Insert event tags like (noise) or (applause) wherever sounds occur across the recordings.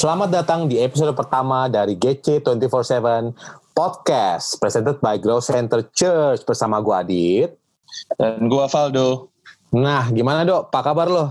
Selamat datang di episode pertama dari GC 24/7 Podcast presented by Grow Center Church bersama gue Adit dan gue Valdo. Nah, gimana dok? Apa kabar lo?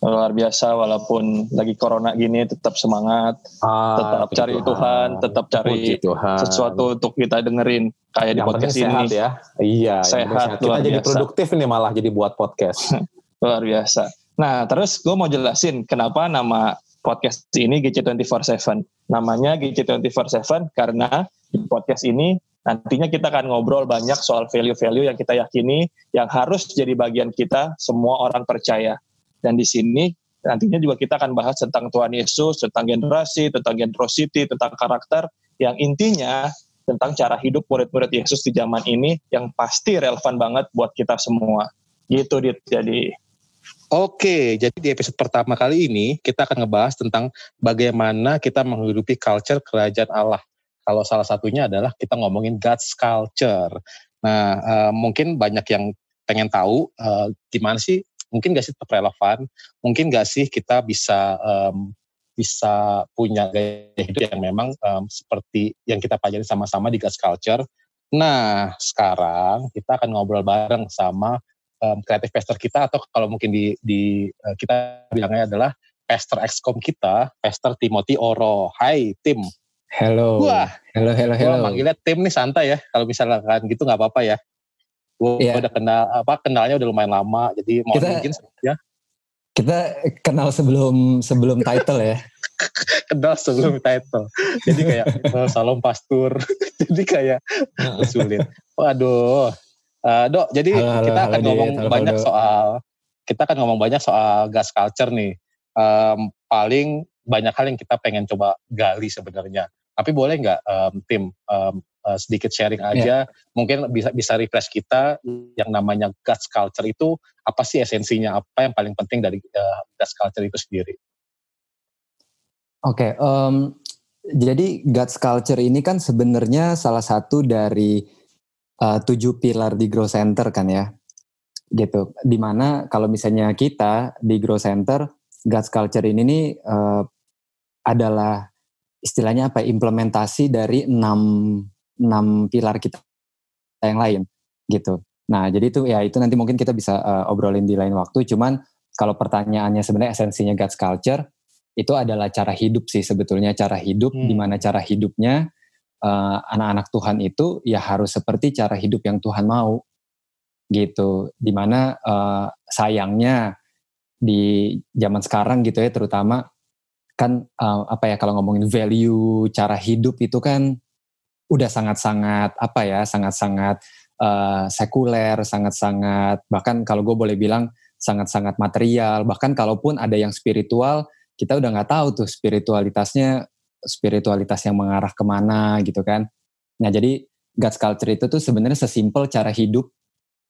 Luar biasa, walaupun lagi corona gini tetap semangat, ah, tetap cari Tuhan, Tuhan tetap cari Tuhan. sesuatu untuk kita dengerin kayak yang di podcast ini. Sehat ya, iya. Sehat, Kita jadi produktif nih malah jadi buat podcast. (laughs) luar biasa. Nah, terus gue mau jelasin kenapa nama podcast ini GC247. Namanya GC247 karena di podcast ini nantinya kita akan ngobrol banyak soal value-value yang kita yakini yang harus jadi bagian kita semua orang percaya. Dan di sini nantinya juga kita akan bahas tentang Tuhan Yesus, tentang generasi, tentang generosity, tentang karakter yang intinya tentang cara hidup murid-murid Yesus di zaman ini yang pasti relevan banget buat kita semua. Gitu dit. Jadi Oke, jadi di episode pertama kali ini kita akan ngebahas tentang bagaimana kita menghidupi culture kerajaan Allah. Kalau salah satunya adalah kita ngomongin God's culture. Nah, uh, mungkin banyak yang pengen tahu uh, gimana sih, mungkin gak sih tetap relevan, mungkin gak sih kita bisa um, bisa punya gaya hidup yang memang um, seperti yang kita pelajari sama-sama di God's culture. Nah, sekarang kita akan ngobrol bareng sama um, kreatif pastor kita atau kalau mungkin di, di uh, kita bilangnya adalah pastor excom kita, pastor Timothy Oro. Hai Tim. Hello. Wah. Hello, hello, hello. Gua manggilnya Tim nih santai ya. Kalau misalnya kan gitu nggak apa-apa ya. Gue yeah. udah kenal apa kenalnya udah lumayan lama. Jadi mau mungkin ya. Kita kenal sebelum sebelum title ya. (laughs) kenal sebelum title. Jadi kayak (laughs) oh, Salom Pastur. (laughs) Jadi kayak sulit. Waduh, Uh, dok, jadi halo, kita halo, akan halo, ngomong halo, banyak halo. soal kita akan ngomong banyak soal gas culture nih. Um, paling banyak hal yang kita pengen coba gali sebenarnya. Tapi boleh nggak um, tim um, uh, sedikit sharing aja, yeah. mungkin bisa bisa refresh kita yang namanya gas culture itu apa sih esensinya, apa yang paling penting dari uh, gas culture itu sendiri? Oke, okay, um, jadi Guts Culture ini kan sebenarnya salah satu dari uh, tujuh pilar di Grow Center kan ya. Gitu. Di mana kalau misalnya kita di Grow Center God's Culture ini nih uh, adalah istilahnya apa implementasi dari enam enam pilar kita yang lain gitu. Nah jadi itu ya itu nanti mungkin kita bisa uh, obrolin di lain waktu. Cuman kalau pertanyaannya sebenarnya esensinya God's Culture itu adalah cara hidup sih sebetulnya. Cara hidup hmm. di mana cara hidupnya eh, anak-anak Tuhan itu ya harus seperti cara hidup yang Tuhan mau gitu. Di mana uh, sayangnya di zaman sekarang gitu ya terutama kan uh, apa ya kalau ngomongin value cara hidup itu kan udah sangat-sangat apa ya sangat-sangat uh, sekuler sangat-sangat bahkan kalau gue boleh bilang sangat-sangat material. Bahkan kalaupun ada yang spiritual kita udah nggak tahu tuh spiritualitasnya spiritualitas yang mengarah ke mana gitu kan. Nah jadi God's culture itu tuh sebenarnya sesimpel cara hidup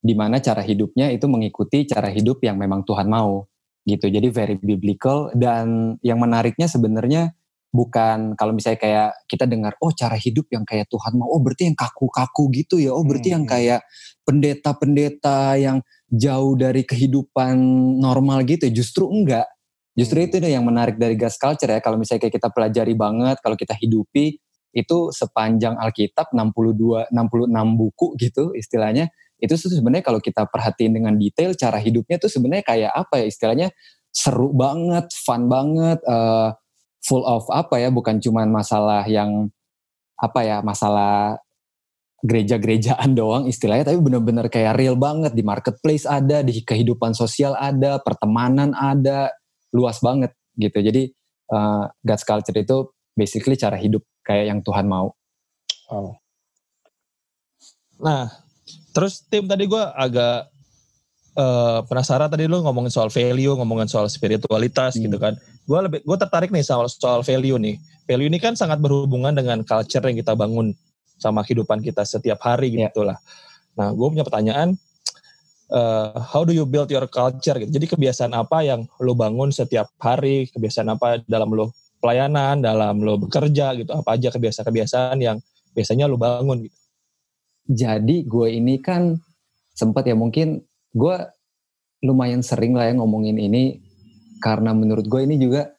di mana cara hidupnya itu mengikuti cara hidup yang memang Tuhan mau gitu. Jadi very biblical dan yang menariknya sebenarnya bukan kalau misalnya kayak kita dengar oh cara hidup yang kayak Tuhan mau oh berarti yang kaku-kaku gitu ya oh berarti hmm. yang kayak pendeta-pendeta yang jauh dari kehidupan normal gitu justru enggak Justru hmm. itu yang menarik dari gas culture ya. Kalau misalnya kayak kita pelajari banget, kalau kita hidupi itu sepanjang Alkitab 62 66 buku gitu istilahnya. Itu sebenarnya kalau kita perhatiin dengan detail cara hidupnya tuh sebenarnya kayak apa ya istilahnya seru banget, fun banget, uh, full of apa ya, bukan cuman masalah yang apa ya, masalah gereja-gerejaan (laughs) doang istilahnya tapi bener-bener kayak real banget di marketplace ada di kehidupan sosial ada pertemanan ada luas banget gitu. Jadi uh, God's culture itu basically cara hidup kayak yang Tuhan mau. Wow. Nah, terus tim tadi gue agak uh, penasaran tadi lu ngomongin soal value, ngomongin soal spiritualitas gitu hmm. gitu kan. Gue lebih gue tertarik nih soal soal value nih. Value ini kan sangat berhubungan dengan culture yang kita bangun sama kehidupan kita setiap hari gitu yeah. lah. Nah, gue punya pertanyaan, uh, how do you build your culture gitu. Jadi kebiasaan apa yang lo bangun setiap hari, kebiasaan apa dalam lo pelayanan, dalam lo bekerja gitu, apa aja kebiasaan-kebiasaan yang biasanya lo bangun gitu. Jadi gue ini kan sempat ya mungkin gue lumayan sering lah ya ngomongin ini karena menurut gue ini juga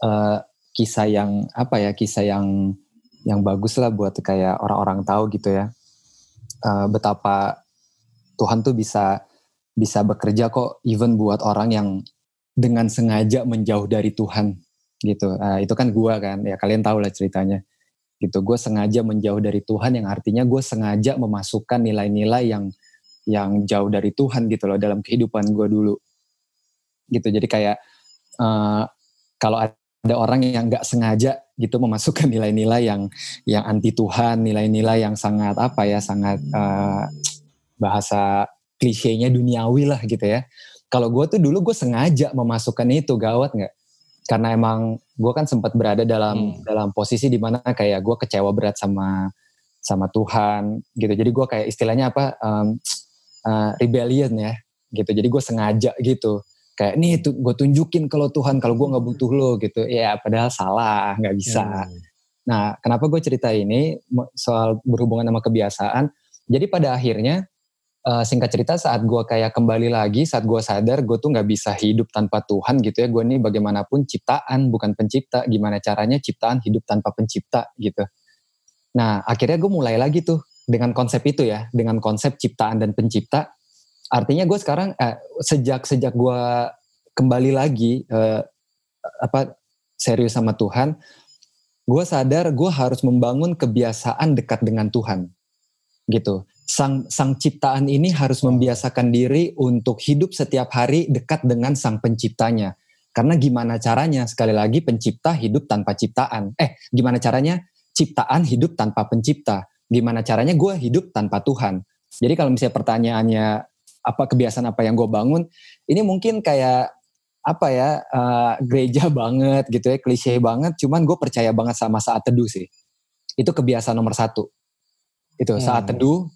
uh, kisah yang apa ya kisah yang yang bagus lah buat kayak orang-orang tahu gitu ya uh, betapa Tuhan tuh bisa bisa bekerja kok even buat orang yang dengan sengaja menjauh dari Tuhan gitu. Uh, itu kan gua kan. Ya kalian tahu lah ceritanya. Gitu gue sengaja menjauh dari Tuhan yang artinya gue sengaja memasukkan nilai-nilai yang yang jauh dari Tuhan gitu loh dalam kehidupan gue dulu. Gitu jadi kayak uh, kalau ada orang yang nggak sengaja gitu memasukkan nilai-nilai yang yang anti Tuhan nilai-nilai yang sangat apa ya sangat uh, bahasa klisenya duniawi lah gitu ya. Kalau gue tuh dulu gue sengaja memasukkan itu gawat nggak? Karena emang gue kan sempat berada dalam hmm. dalam posisi di mana kayak gue kecewa berat sama sama Tuhan gitu. Jadi gue kayak istilahnya apa um, uh, rebellion ya gitu. Jadi gue sengaja gitu. Kayak nih itu gue tunjukin kalau Tuhan kalau gue nggak butuh lo gitu. Ya padahal salah nggak bisa. Hmm. nah kenapa gue cerita ini? Soal berhubungan sama kebiasaan. Jadi pada akhirnya uh, singkat cerita saat gue kayak kembali lagi saat gue sadar gue tuh nggak bisa hidup tanpa Tuhan gitu ya gue nih bagaimanapun ciptaan bukan pencipta gimana caranya ciptaan hidup tanpa pencipta gitu nah akhirnya gue mulai lagi tuh dengan konsep itu ya, dengan konsep ciptaan dan pencipta. Artinya gue sekarang eh, sejak sejak gue kembali lagi eh, apa serius sama Tuhan, gue sadar gue harus membangun kebiasaan dekat dengan Tuhan, gitu. Sang sang ciptaan ini harus membiasakan diri untuk hidup setiap hari dekat dengan sang penciptanya. Karena gimana caranya? Sekali lagi pencipta hidup tanpa ciptaan. Eh, gimana caranya? Ciptaan hidup tanpa pencipta gimana caranya gue hidup tanpa Tuhan. Jadi kalau misalnya pertanyaannya apa kebiasaan apa yang gue bangun, ini mungkin kayak apa ya uh, gereja (laughs) banget gitu ya, klise banget. Cuman gue percaya banget sama saat teduh sih. Itu kebiasaan nomor satu. Itu hmm. saat teduh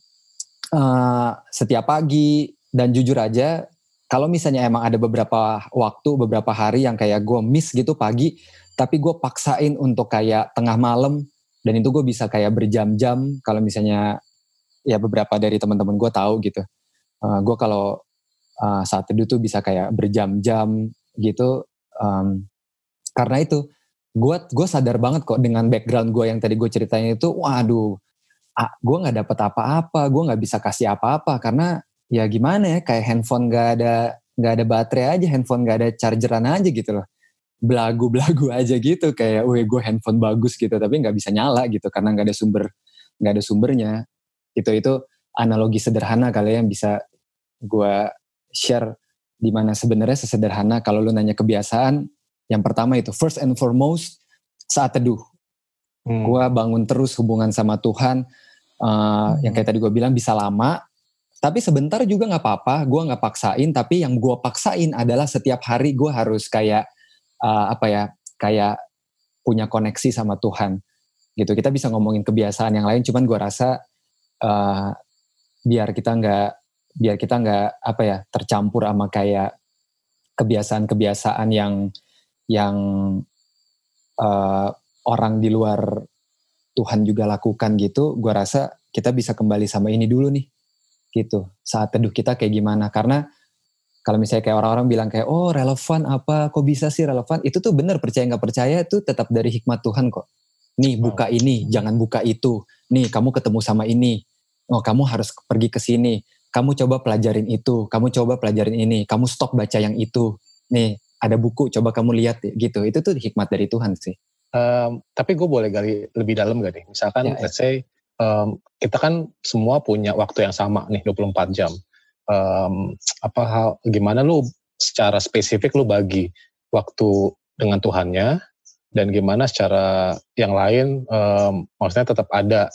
uh, setiap pagi. Dan jujur aja kalau misalnya emang ada beberapa waktu, beberapa hari yang kayak gue miss gitu pagi, tapi gue paksain untuk kayak tengah malam dan itu gue bisa kayak berjam-jam. Kalau misalnya ya beberapa dari teman-teman gue tahu gitu. Uh, eh, gue kalau uh, saat teduh tuh bisa kayak berjam-jam gitu. Um, karena itu gue gue sadar banget kok dengan background gue yang tadi gue ceritanya itu waduh ah, gue nggak dapet apa-apa gue nggak bisa kasih apa-apa. Karena ya gimana ya kayak handphone gak ada nggak ada baterai aja handphone gak ada chargeran aja gitu loh. Belagu-belagu (laughs) aja gitu kayak, wih gue handphone bagus gitu tapi nggak bisa nyala gitu karena nggak ada sumber nggak ada sumbernya. Itu itu analogi sederhana kali ya yang bisa gue share di mana sebenarnya sesederhana. Kalau lu nanya kebiasaan yang pertama itu first and foremost saat teduh. Hmm. gue bangun terus hubungan sama Tuhan uh, yang kayak tadi gue bilang bisa lama. Tapi sebentar juga nggak apa-apa. Gue nggak paksain. Tapi yang gue paksain adalah setiap hari gue harus kayak uh, apa ya kayak punya koneksi sama Tuhan. Gitu. Kita bisa ngomongin kebiasaan yang lain. Cuman gue rasa uh, biar kita nggak biar kita nggak apa ya tercampur sama kayak kebiasaan-kebiasaan yang yang uh, orang di luar Tuhan juga lakukan gitu gue rasa kita bisa kembali sama ini dulu nih gitu. Saat teduh kita kayak gimana. Karena kalau misalnya kayak orang-orang bilang kayak oh relevan apa? Kok bisa sih relevan? Itu tuh bener percaya nggak percaya itu tetap dari hikmat Tuhan kok. Nih buka ini jangan buka itu. Nih kamu ketemu sama ini. Oh kamu harus pergi ke sini. Kamu coba pelajarin itu. Kamu coba pelajarin ini. Kamu stop baca yang itu. Nih ada buku coba kamu lihat gitu. Itu tuh hikmat dari Tuhan sih um, tapi gue boleh gali lebih dalam gak nih? Misalkan ya, ya. let's say um, kita kan semua punya waktu yang sama nih 24 jam. Um, apa hal gimana lu secara spesifik lu bagi waktu dengan Tuhannya dan gimana secara yang lain um, maksudnya tetap ada.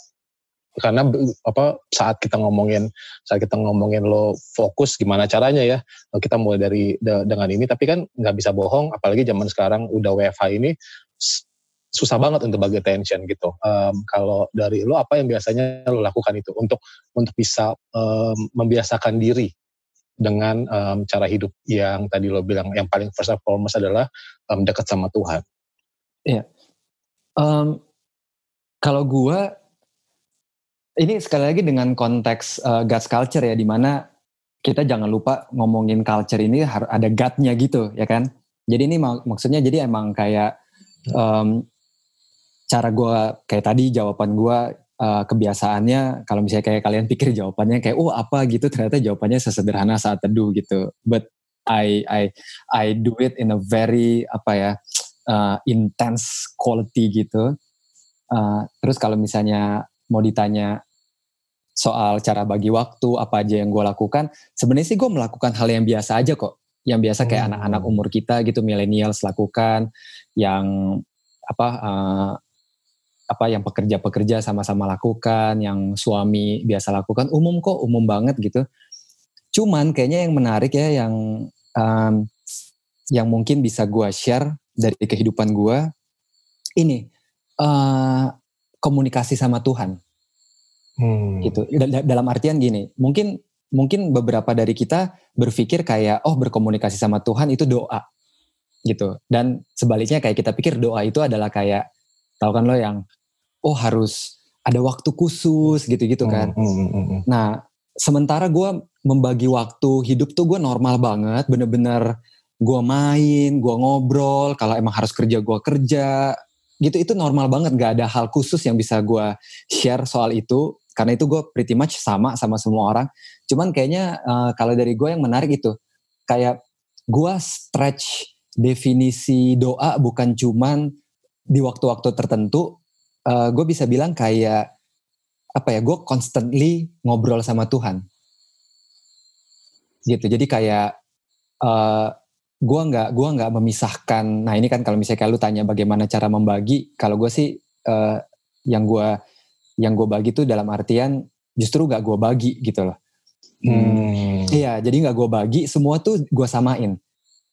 Karena apa saat kita ngomongin saat kita ngomongin lo fokus gimana caranya ya kita mulai dari de, dengan ini. Tapi kan nggak bisa bohong apalagi zaman sekarang udah WFH ini susah banget untuk bagi attention gitu. Um, kalau dari lo apa yang biasanya lo lakukan itu untuk untuk bisa um, membiasakan diri dengan um, cara hidup yang tadi lo bilang yang paling first and foremost adalah um, dekat sama Tuhan. Iya. Um, kalau gue ini sekali lagi dengan konteks uh, God's culture ya, di mana kita jangan lupa ngomongin culture ini harus ada God-nya gitu ya kan. Jadi ini mak maksudnya jadi emang kayak um, cara gue kayak tadi jawaban gue uh, kebiasaannya kalau misalnya kayak kalian pikir jawabannya kayak oh apa? gitu ternyata jawabannya sesederhana saat teduh gitu. But I I I do it in a very apa ya uh, intense quality gitu. Uh, terus kalau misalnya mau ditanya soal cara bagi waktu apa aja yang gue lakukan sebenarnya sih gue melakukan hal yang biasa aja kok. Yang biasa kayak anak-anak hmm. umur kita gitu milenial lakukan yang apa uh, apa yang pekerja-pekerja sama-sama lakukan, yang suami biasa lakukan, umum kok, umum banget gitu. Cuman kayaknya yang menarik ya, yang um, yang mungkin bisa gue share dari kehidupan gue, ini uh, komunikasi sama Tuhan. Hmm. Gitu. Dalam artian gini, mungkin mungkin beberapa dari kita berpikir kayak oh berkomunikasi sama Tuhan itu doa gitu. Dan sebaliknya kayak kita pikir doa itu adalah kayak tahu kan lo yang oh harus ada waktu khusus gitu-gitu hmm, kan. Mm, mm, mm, mm. Nah, sementara gue membagi waktu hidup tuh gue normal banget, bener-bener gue main, gue ngobrol, kalau emang harus kerja gue kerja, gitu itu normal banget, gak ada hal khusus yang bisa gue share soal itu, karena itu gue pretty much sama sama semua orang. Cuman kayaknya uh, kalau dari gue yang menarik itu, kayak gue stretch definisi doa bukan cuman di waktu-waktu tertentu, uh, eh, gue bisa bilang kayak apa ya gue constantly ngobrol sama Tuhan. Gitu. Jadi kayak uh, eh, gue nggak gua nggak memisahkan nah ini kan kalau misalnya lu tanya bagaimana cara membagi kalau gue sih uh, yang gue yang gue bagi tuh dalam artian justru gak gue bagi gitu loh. Hmm. iya jadi nggak gue bagi semua tuh gue samain.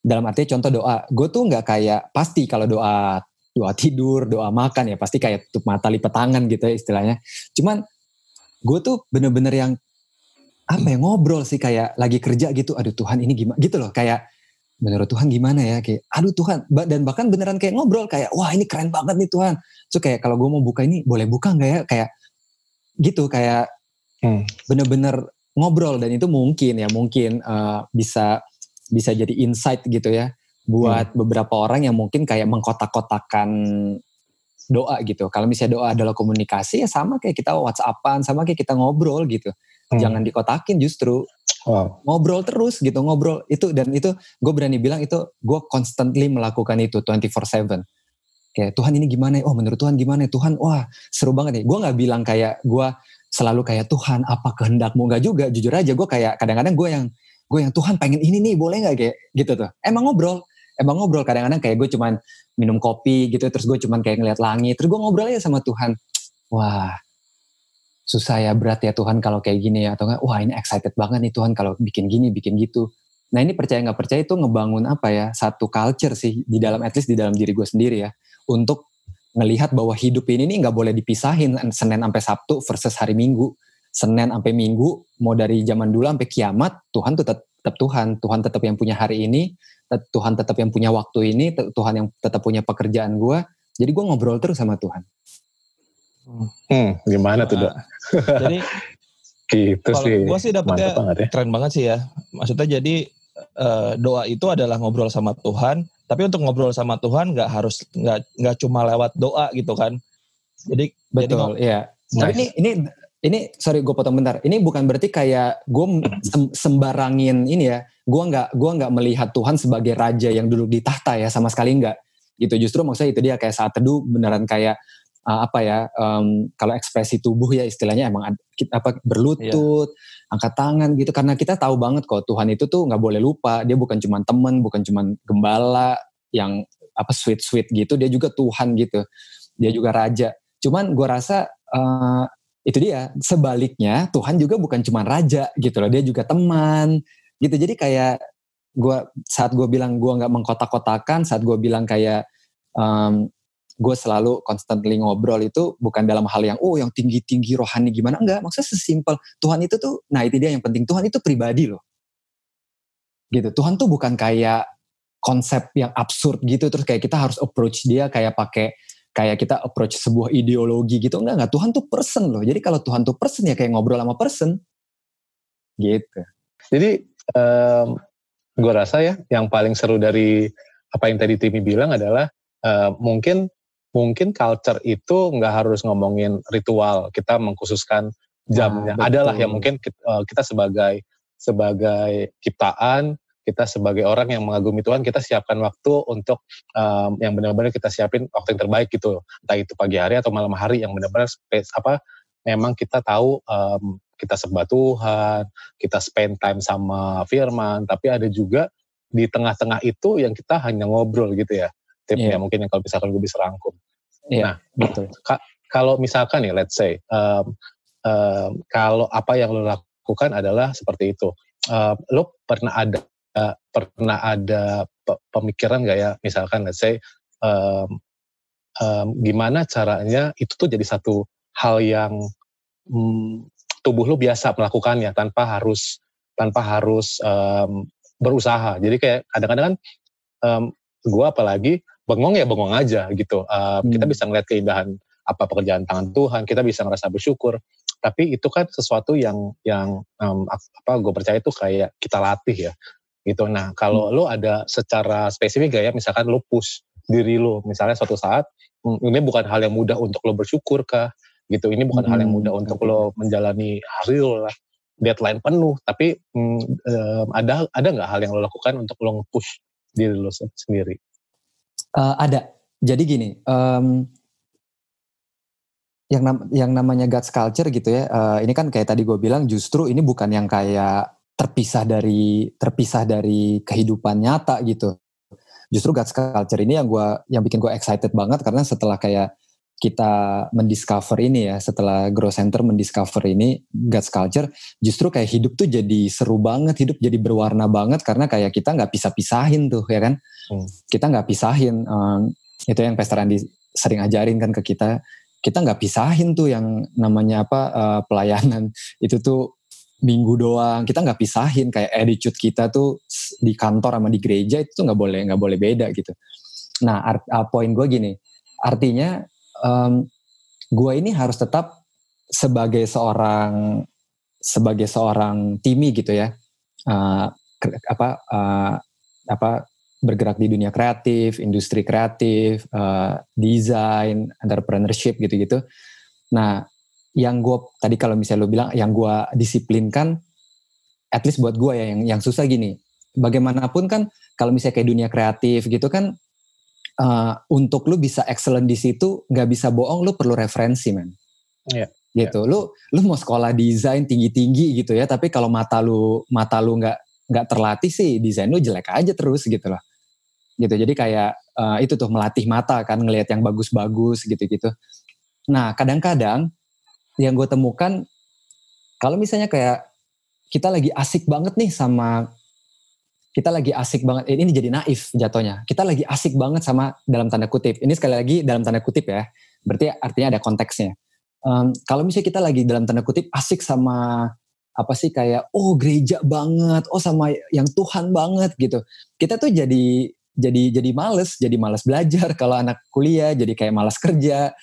Dalam artinya contoh doa. Gue tuh nggak kayak pasti kalau doa doa tidur, doa makan ya pasti kayak tutup mata lipat tangan gitu ya istilahnya. Cuman gue tuh bener-bener yang apa ya ngobrol sih kayak lagi kerja gitu. Aduh Tuhan ini gimana gitu loh kayak menurut Tuhan gimana ya kayak aduh Tuhan dan bahkan beneran kayak ngobrol kayak wah ini keren banget nih Tuhan. So kayak kalau gue mau buka ini boleh buka nggak ya kayak gitu kayak hmm. bener-bener ngobrol dan itu mungkin ya mungkin uh, bisa bisa jadi insight gitu ya buat hmm. beberapa orang yang mungkin kayak mengkotak-kotakan doa gitu. Kalau misalnya doa adalah komunikasi ya sama kayak kita WhatsAppan, sama kayak kita ngobrol gitu. Hmm. Jangan dikotakin justru. Wow. Ngobrol terus gitu, ngobrol itu dan itu gue berani bilang itu gue constantly melakukan itu 24/7. Kayak Tuhan ini gimana ya? Oh menurut Tuhan gimana ya? Tuhan wah seru banget nih. Gue nggak bilang kayak gue selalu kayak Tuhan apa kehendakmu nggak juga. Jujur aja gue kayak kadang-kadang gue yang gue yang Tuhan pengen ini nih boleh nggak kayak gitu tuh. Emang ngobrol emang ngobrol kadang-kadang kayak gue cuman minum kopi gitu terus gue cuman kayak ngeliat langit terus gue ngobrol aja sama Tuhan. Wah susah ya berat ya Tuhan kalau kayak gini ya atau enggak wah ini excited banget nih Tuhan kalau bikin gini bikin gitu. Nah ini percaya nggak percaya itu ngebangun apa ya satu culture sih di dalam at least di dalam diri gue sendiri ya untuk ngelihat bahwa hidup ini nih nggak boleh dipisahin Senin sampai Sabtu versus hari Minggu. Senin sampai Minggu mau dari zaman dulu sampai kiamat Tuhan tetap tetap Tuhan Tuhan tetap yang punya hari ini Tuhan tetap yang punya waktu ini, Tuhan yang tetap punya pekerjaan gue. Jadi gue ngobrol terus sama Tuhan. Hmm, gimana tuh dok? Jadi (laughs) gitu sih. Gue sih dapetnya ya. keren banget sih ya. Maksudnya jadi uh, doa itu adalah ngobrol sama Tuhan. Tapi untuk ngobrol sama Tuhan nggak harus nggak nggak cuma lewat doa gitu kan. Jadi betul, jadi, iya. Nice. Tapi ini ini ini sorry gue potong bentar. Ini bukan berarti kayak gue sembarangin ini ya. Gue nggak gua nggak melihat Tuhan sebagai raja yang duduk di tahta ya sama sekali nggak. Gitu justru maksudnya itu dia kayak saat teduh beneran kayak uh, apa ya um, kalau ekspresi tubuh ya istilahnya emang apa berlutut yeah. angkat tangan gitu. Karena kita tahu banget kok Tuhan itu tuh nggak boleh lupa. Dia bukan cuma temen bukan cuma gembala yang apa sweet sweet gitu. Dia juga Tuhan gitu. Dia juga raja. Cuman gue rasa uh, itu dia. Sebaliknya Tuhan juga bukan cuma raja gitu loh. Dia juga teman gitu. Jadi kayak gue saat gue bilang gue nggak mengkotak-kotakan saat gue bilang kayak um, gue selalu constantly ngobrol itu bukan dalam hal yang oh yang tinggi-tinggi rohani gimana? Enggak maksudnya sesimpel Tuhan itu tuh nah itu dia yang penting. Tuhan itu pribadi loh. Gitu. Tuhan tuh bukan kayak konsep yang absurd gitu. Terus kayak kita harus approach dia kayak pakai kayak kita approach sebuah ideologi gitu enggak enggak. Tuhan tuh person loh. Jadi kalau Tuhan tuh person ya kayak ngobrol sama person. Gitu. Jadi um, gue rasa ya yang paling seru dari apa yang tadi Timi bilang adalah uh, mungkin mungkin culture itu nggak harus ngomongin ritual. Kita mengkhususkan jamnya. Nah, adalah ya mungkin kita, uh, kita sebagai sebagai ciptaan kita sebagai orang yang mengagumi Tuhan kita siapkan waktu untuk um, yang benar-benar kita siapin waktu yang terbaik gitu. Entah itu pagi hari atau malam hari yang benar-benar apa memang kita tahu um, kita sembah Tuhan kita spend time sama Firman tapi ada juga di tengah-tengah itu yang kita hanya ngobrol gitu ya. Tipnya yeah. mungkin yang kalau misalkan gue bisa rangkum. Yeah, nah betul. ka kalau misalkan nih let's say um, um, kalau apa yang lo lakukan adalah seperti itu. Uh, lo pernah ada uh, pernah ada pemikiran nggak ya? Misalkan let's say um, um, gimana caranya itu tuh jadi satu hal yang um, tubuh lu biasa melakukannya tanpa harus tanpa harus um, berusaha. Jadi kayak kadang-kadang kan um, gue apalagi bengong ya bengong aja gitu. Uh, hmm. kita bisa ngeliat keindahan apa pekerjaan tangan Tuhan kita bisa ngerasa bersyukur. Tapi itu kan sesuatu yang yang um, apa gue percaya itu kayak kita latih ya gitu. Nah kalau hmm. lo ada secara spesifik gak ya, misalkan lo push diri lo, misalnya suatu saat hmm, ini bukan hal yang mudah untuk lo bersyukur kah, gitu. Ini bukan hmm. hal yang hmm, mudah untuk lo menjalani hari lo lah, deadline penuh. Tapi hmm, um, ada ada nggak hal yang lo lakukan untuk lo push diri lo sendiri? Uh, ada. Jadi gini, um, yang nam yang namanya God's culture gitu ya. Uh, ini kan kayak tadi gue bilang justru ini bukan yang kayak terpisah dari terpisah dari kehidupan nyata gitu. Justru God's Culture ini yang gua yang bikin gue excited banget karena setelah kayak kita mendiscover ini ya, setelah Grow Center mendiscover ini God's Culture, justru kayak hidup tuh jadi seru banget, hidup jadi berwarna banget karena kayak kita nggak pisah-pisahin tuh ya kan, hmm. kita nggak pisahin. Um, itu yang Pastor Andi sering ajarin kan ke kita, kita nggak pisahin tuh yang namanya apa uh, pelayanan (laughs) itu tuh minggu doang. Kita nggak pisahin kayak attitude kita tuh di kantor sama di gereja itu nggak boleh nggak boleh beda gitu. Nah art, uh, poin gue gini. Artinya um, gue ini harus tetap sebagai seorang sebagai seorang timi gitu ya. Uh, apa uh, apa bergerak di dunia kreatif industri kreatif uh, desain entrepreneurship gitu-gitu. Nah yang gue tadi kalau misalnya lo bilang yang gue disiplinkan at least buat gue ya yang yang susah gini. Bagaimanapun kan kalau misalnya kayak dunia kreatif gitu kan uh, untuk lu bisa excellent di situ nggak bisa bohong lu perlu referensi man yeah. gitu. yeah. lu lu mau sekolah desain tinggi tinggi gitu ya tapi kalau mata lu mata lu nggak nggak terlatih sih desain lu jelek aja terus gitu loh. Gitu. Jadi kayak uh, itu tuh melatih mata kan ngelihat yang bagus-bagus gitu-gitu. Nah kadang-kadang yang gue temukan kalau misalnya kayak kita lagi asik banget nih sama kita lagi asik banget ini jadi naif jatuhnya. Kita lagi asik banget sama dalam tanda kutip. Ini sekali lagi dalam tanda kutip ya. Berarti artinya ada konteksnya. Um, kalau misalnya kita lagi dalam tanda kutip asik sama apa sih kayak oh gereja banget oh sama yang Tuhan banget gitu. Kita tuh jadi jadi jadi males jadi males belajar (laughs) kalau anak kuliah jadi kayak males kerja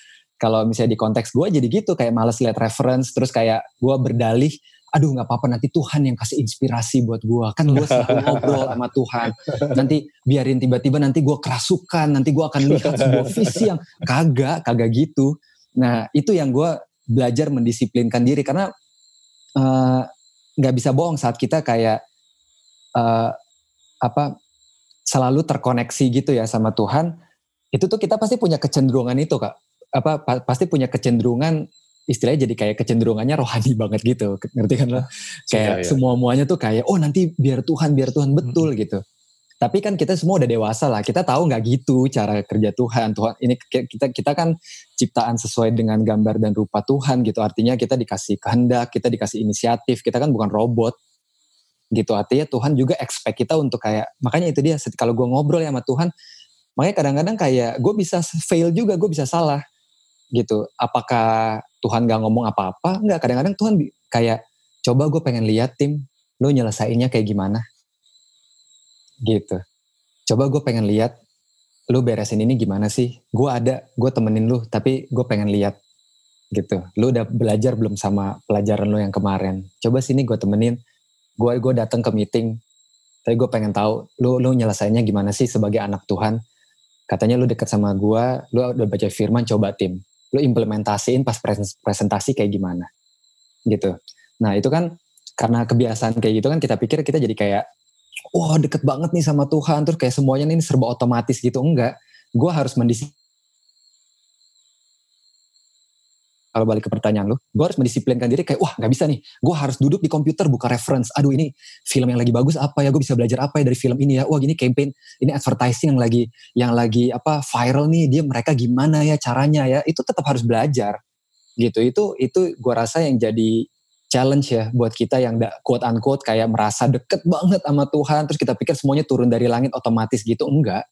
kalau misalnya di konteks gue jadi gitu kayak males lihat reference terus kayak gue berdalih aduh nggak apa-apa nanti Tuhan yang kasih inspirasi buat gue kan gue selalu (laughs) ngobrol sama Tuhan. Nanti biarin tiba-tiba nanti gue kerasukan nanti gue akan lihat sebuah visi yang (laughs) kagak kagak gitu. Nah itu yang gue belajar mendisiplinkan diri karena eh, nggak uh, bisa bohong saat kita kayak uh, apa selalu terkoneksi gitu ya sama Tuhan. Itu tuh kita pasti punya kecenderungan itu kak apa pa, pasti punya kecenderungan istilahnya jadi kayak kecenderungannya rohani (laughs) banget gitu. Ngerti kan lo? Kayak iya, iya. semua muanya tuh kayak oh nanti biar Tuhan biar Tuhan. Betul hmm. gitu. Tapi kan kita semua udah dewasa lah. Kita tahu nggak gitu cara kerja Tuhan. Tuhan ini kita kita kan ciptaan sesuai dengan gambar dan rupa Tuhan gitu. Artinya kita dikasih kehendak kita dikasih inisiatif. Kita kan bukan robot gitu. Artinya Tuhan juga expect kita untuk kayak makanya itu dia kalau gue ngobrol ya sama Tuhan makanya kadang-kadang kayak gue bisa fail juga gue bisa salah gitu. Apakah Tuhan gak ngomong apa-apa? Enggak, kadang-kadang Tuhan kayak coba gue pengen lihat tim, lu nyelesainnya kayak gimana? Gitu. Coba gue pengen lihat lu beresin ini gimana sih? Gue ada, gue temenin lu, tapi gue pengen lihat gitu. Lu udah belajar belum sama pelajaran lu yang kemarin? Coba sini gue temenin. Gue gue datang ke meeting, tapi gue pengen tahu lu lu nyelesainnya gimana sih sebagai anak Tuhan? katanya lu deket sama gua, lu udah baca firman coba tim, lu implementasiin pas presentasi kayak gimana, gitu. Nah itu kan karena kebiasaan kayak gitu kan kita pikir kita jadi kayak wah deket banget nih sama Tuhan. Terus kayak semuanya ini serba otomatis gitu. Enggak. Gue harus mendisiplin kalau balik ke pertanyaan lu, gue harus mendisiplinkan diri kayak wah nggak bisa nih, gue harus duduk di komputer buka reference. Aduh ini film yang lagi bagus apa ya? Gue bisa belajar apa ya dari film ini ya? Wah gini campaign, ini advertising yang lagi yang lagi apa viral nih, dia mereka gimana ya caranya ya? Itu tetap harus belajar gitu. Itu itu gue rasa yang jadi challenge ya buat kita yang quote unquote kayak merasa deket banget sama Tuhan terus kita pikir semuanya turun dari langit otomatis gitu enggak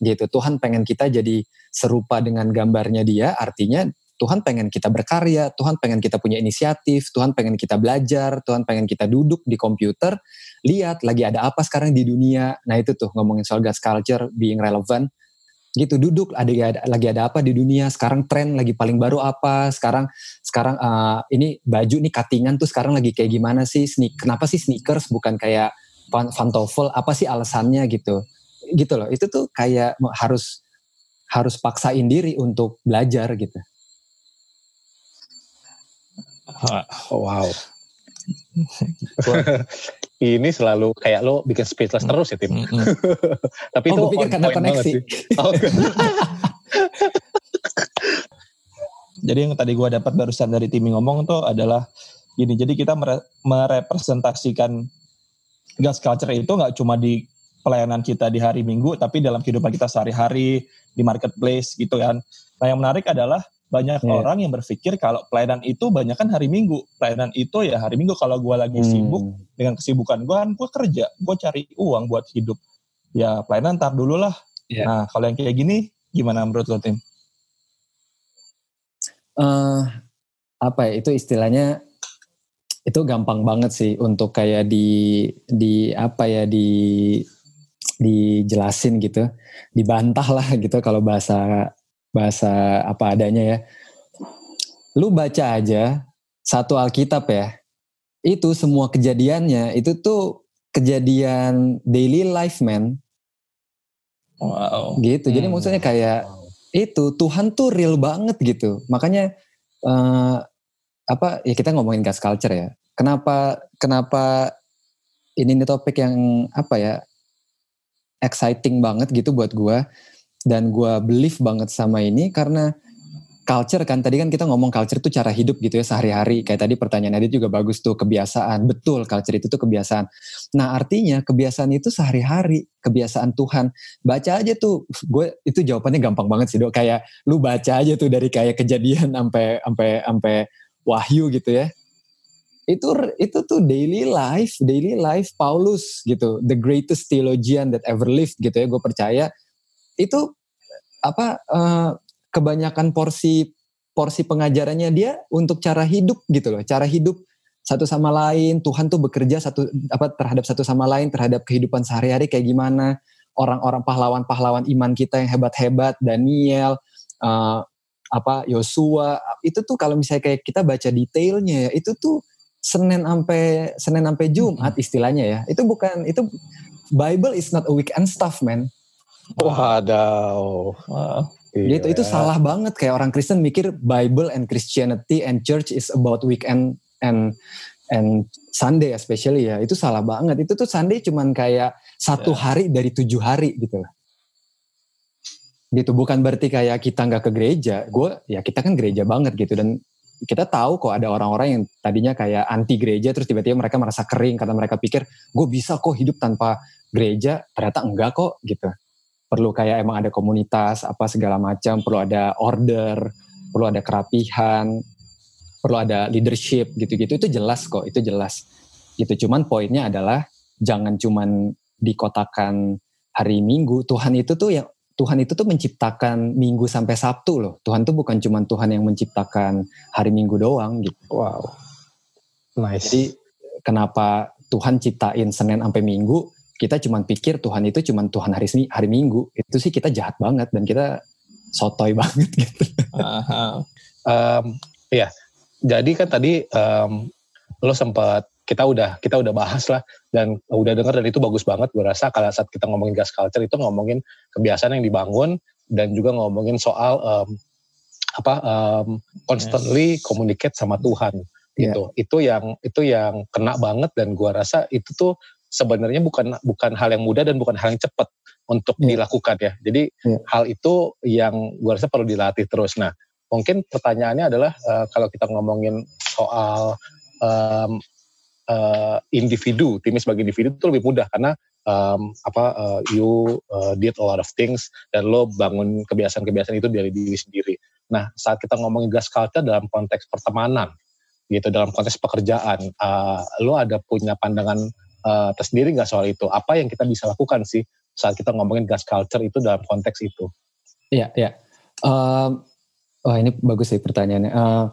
gitu Tuhan pengen kita jadi serupa dengan gambarnya dia artinya Tuhan pengen kita berkarya Tuhan pengen kita punya inisiatif Tuhan pengen kita belajar Tuhan pengen kita duduk di komputer lihat lagi ada apa sekarang di dunia. Nah itu tuh ngomongin soal God's culture being relevant. Gitu duduk ada lagi ada apa di dunia? Sekarang tren lagi paling baru apa? Sekarang sekarang uh, ini baju nih cuttingan tuh sekarang lagi kayak gimana sih? Sneak kenapa sih sneakers bukan kayak pantofel? Apa sih alasannya gitu? Gitu loh itu tuh kayak harus harus paksain diri untuk belajar gitu oh, wow (laughs) ini selalu kayak lo bikin speechless terus ya tim. (laughs) Tapi oh, itu pikir karena koneksi. Oh, (laughs) jadi yang tadi gue dapat barusan dari tim ngomong tuh adalah gini. Jadi kita mere merepresentasikan gas culture itu nggak cuma di pelayanan kita di hari Minggu, tapi dalam kehidupan kita sehari-hari di marketplace gitu kan. Nah yang menarik adalah banyak yeah. orang yang berpikir kalau pelayanan itu banyak kan hari Minggu. Pelayanan itu ya hari Minggu kalau gue lagi hmm. sibuk dengan kesibukan gue kan gue kerja, gue cari uang buat hidup. Ya pelayanan ntar dulu lah. Yeah. Nah kalau yang kayak gini gimana menurut lo tim? Uh, apa ya itu istilahnya itu gampang banget sih untuk kayak di di apa ya di dijelasin gitu, dibantah lah gitu kalau bahasa bahasa apa adanya ya. Lu baca aja satu Alkitab ya. Itu semua kejadiannya itu tuh kejadian daily life man. Wow. Gitu. Jadi hmm. maksudnya kayak itu Tuhan tuh real banget gitu. Makanya uh, apa ya kita ngomongin gas culture ya. Kenapa kenapa ini nih topik yang apa ya exciting banget gitu buat gua dan gue believe banget sama ini karena culture kan tadi kan kita ngomong culture itu cara hidup gitu ya sehari-hari. Kayak tadi pertanyaan Adit juga bagus tuh kebiasaan. Betul culture itu tuh kebiasaan. Nah artinya kebiasaan itu sehari-hari kebiasaan Tuhan. Baca aja tuh gue itu jawabannya gampang banget sih dok. Kayak lu baca aja tuh dari kayak kejadian sampai sampai sampai wahyu gitu ya. Itu itu tuh daily life daily life Paulus gitu. The greatest theologian that ever lived gitu ya gue percaya itu apa uh, kebanyakan porsi porsi pengajarannya dia untuk cara hidup gitu loh, cara hidup satu sama lain, Tuhan tuh bekerja satu apa terhadap satu sama lain terhadap kehidupan sehari-hari kayak gimana orang-orang pahlawan-pahlawan iman kita yang hebat-hebat, Daniel, uh, apa Yosua, itu tuh kalau misalnya kayak kita baca detailnya ya, itu tuh Senin sampai Senin sampai Jumat istilahnya ya. Itu bukan itu Bible is not a weekend stuff, man. Wadaw. Wow. Gitu, itu salah banget. Kayak orang Kristen mikir Bible and Christianity and church is about weekend and and Sunday especially ya. Itu salah banget. Itu tuh Sunday cuman kayak satu yeah. hari dari tujuh hari gitu lah gitu bukan berarti kayak kita nggak ke gereja. Gue ya kita kan gereja banget gitu dan kita tahu kok ada orang-orang yang tadinya kayak anti gereja terus tiba-tiba mereka merasa kering karena mereka pikir gue bisa kok hidup tanpa gereja? Ternyata enggak kok gitu perlu kayak emang ada komunitas apa segala macam perlu ada order perlu ada kerapihan perlu ada leadership gitu-gitu. Itu jelas kok itu jelas. Gitu cuman poinnya adalah jangan cuman dikotakan hari Minggu. Tuhan itu tuh yang Tuhan itu tuh menciptakan Minggu sampai Sabtu loh. Tuhan tuh bukan cuman Tuhan yang menciptakan hari Minggu doang gitu. Wow. Nice. jadi kenapa Tuhan ciptain Senin sampai Minggu kita cuma pikir Tuhan itu cuma Tuhan hari hari Minggu itu sih kita jahat banget dan kita sotoy (laughs) banget gitu. um, ya, jadi kan tadi um, lo sempat kita udah kita udah bahas lah dan udah dengar dan itu bagus banget gue rasa kalau saat kita ngomongin gas culture itu ngomongin kebiasaan yang dibangun dan juga ngomongin soal um, apa um, constantly yes. communicate sama Tuhan yeah. gitu itu yang itu yang kena banget dan gue rasa itu tuh sebenarnya bukan bukan hal yang mudah dan bukan hal yang cepat untuk yeah. dilakukan ya jadi yeah. hal itu yang gue rasa perlu dilatih terus nah mungkin pertanyaannya adalah uh, kalau kita ngomongin soal um, uh, individu, timnya sebagai individu itu lebih mudah karena um, apa uh, you uh, did a lot of things dan lo bangun kebiasaan-kebiasaan itu dari diri sendiri. Nah, saat kita ngomongin gas culture dalam konteks pertemanan, gitu dalam konteks pekerjaan, uh, lo ada punya pandangan uh, tersendiri nggak soal itu? Apa yang kita bisa lakukan sih saat kita ngomongin gas culture itu dalam konteks itu? Iya, iya. Um, wah ini bagus sih pertanyaannya. Uh,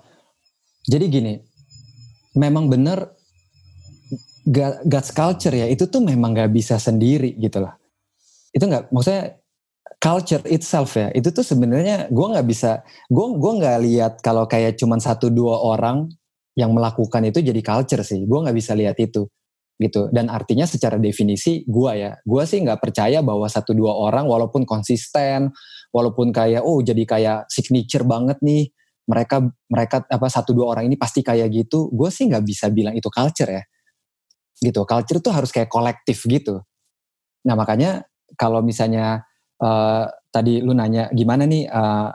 jadi gini, memang benar God's culture ya itu tuh memang gak bisa sendiri gitu lah. Itu nggak maksudnya culture itself ya itu tuh sebenarnya gue nggak bisa gue gue nggak lihat kalau kayak cuman satu dua orang yang melakukan itu jadi culture sih gue nggak bisa lihat itu gitu. Dan artinya secara definisi gue ya. Gue sih nggak percaya bahwa satu dua orang walaupun konsisten walaupun kayak oh jadi kayak signature banget nih mereka mereka apa satu dua orang ini pasti kayak gitu. Gue sih nggak bisa bilang itu culture ya. Gitu. Culture tuh harus kayak kolektif gitu. Nah makanya kalau misalnya uh, tadi lu nanya gimana nih uh,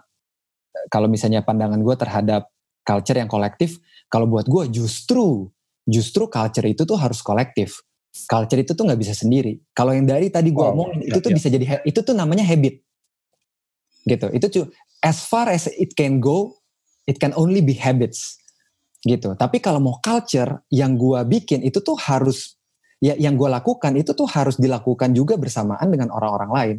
kalau misalnya pandangan gue terhadap culture yang kolektif kalau buat gue justru justru culture itu tuh harus kolektif culture itu tuh nggak bisa sendiri kalau yang dari tadi gue oh, omongin ya, itu tuh ya. bisa jadi itu tuh namanya habit gitu itu tuh as far as it can go it can only be habits gitu. Tapi kalau mau culture yang gue bikin itu tuh harus ya yang gue lakukan itu tuh harus dilakukan juga bersamaan dengan orang-orang lain.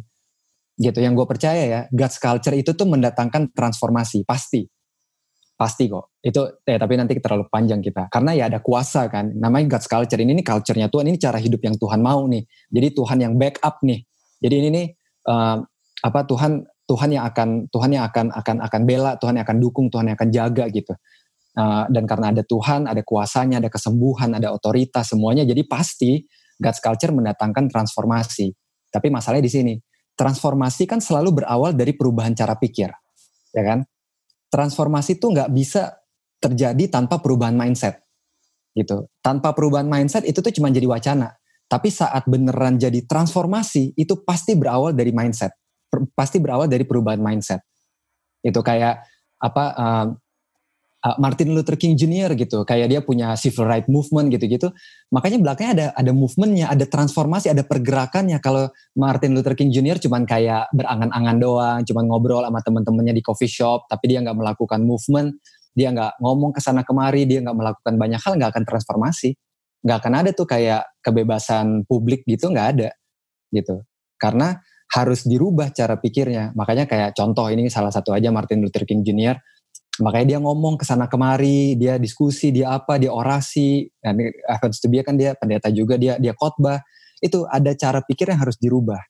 Gitu. Yang gue percaya ya, God's culture itu tuh mendatangkan transformasi pasti. Pasti kok. Itu eh tapi nanti terlalu panjang kita. Karena ya ada kuasa kan. Namanya God's culture ini nih culture-nya Tuhan, ini cara hidup yang Tuhan mau nih. Jadi Tuhan yang backup nih. Jadi ini nih uh, apa Tuhan Tuhan yang akan Tuhan yang akan akan akan bela, Tuhan yang akan dukung, Tuhan yang akan jaga gitu. Uh, dan karena ada Tuhan, ada kuasanya, ada kesembuhan, ada otoritas, semuanya. Jadi pasti God's culture mendatangkan transformasi. Tapi masalahnya di sini, transformasi kan selalu berawal dari perubahan cara pikir, ya kan? Transformasi itu nggak bisa terjadi tanpa perubahan mindset, gitu. Tanpa perubahan mindset itu tuh cuma jadi wacana. Tapi saat beneran jadi transformasi, itu pasti berawal dari mindset, pasti berawal dari perubahan mindset. Itu kayak apa? Uh, uh, Martin Luther King Jr. gitu, kayak dia punya civil right movement gitu-gitu. Makanya belakangnya ada ada movementnya, ada transformasi, ada pergerakannya. Kalau Martin Luther King Jr. cuman kayak berangan-angan doang, cuman ngobrol sama teman-temannya di coffee shop, tapi dia nggak melakukan movement, dia nggak ngomong ke sana kemari, dia nggak melakukan banyak hal, nggak akan transformasi. Nggak akan ada tuh kayak kebebasan publik gitu, nggak ada gitu. Karena harus dirubah cara pikirnya. Makanya kayak contoh ini salah satu aja Martin Luther King Jr makanya dia ngomong ke sana kemari dia diskusi dia apa dia orasi. Dan akan dia kan dia pendeta juga dia dia khotbah. Itu ada cara pikir yang harus dirubah.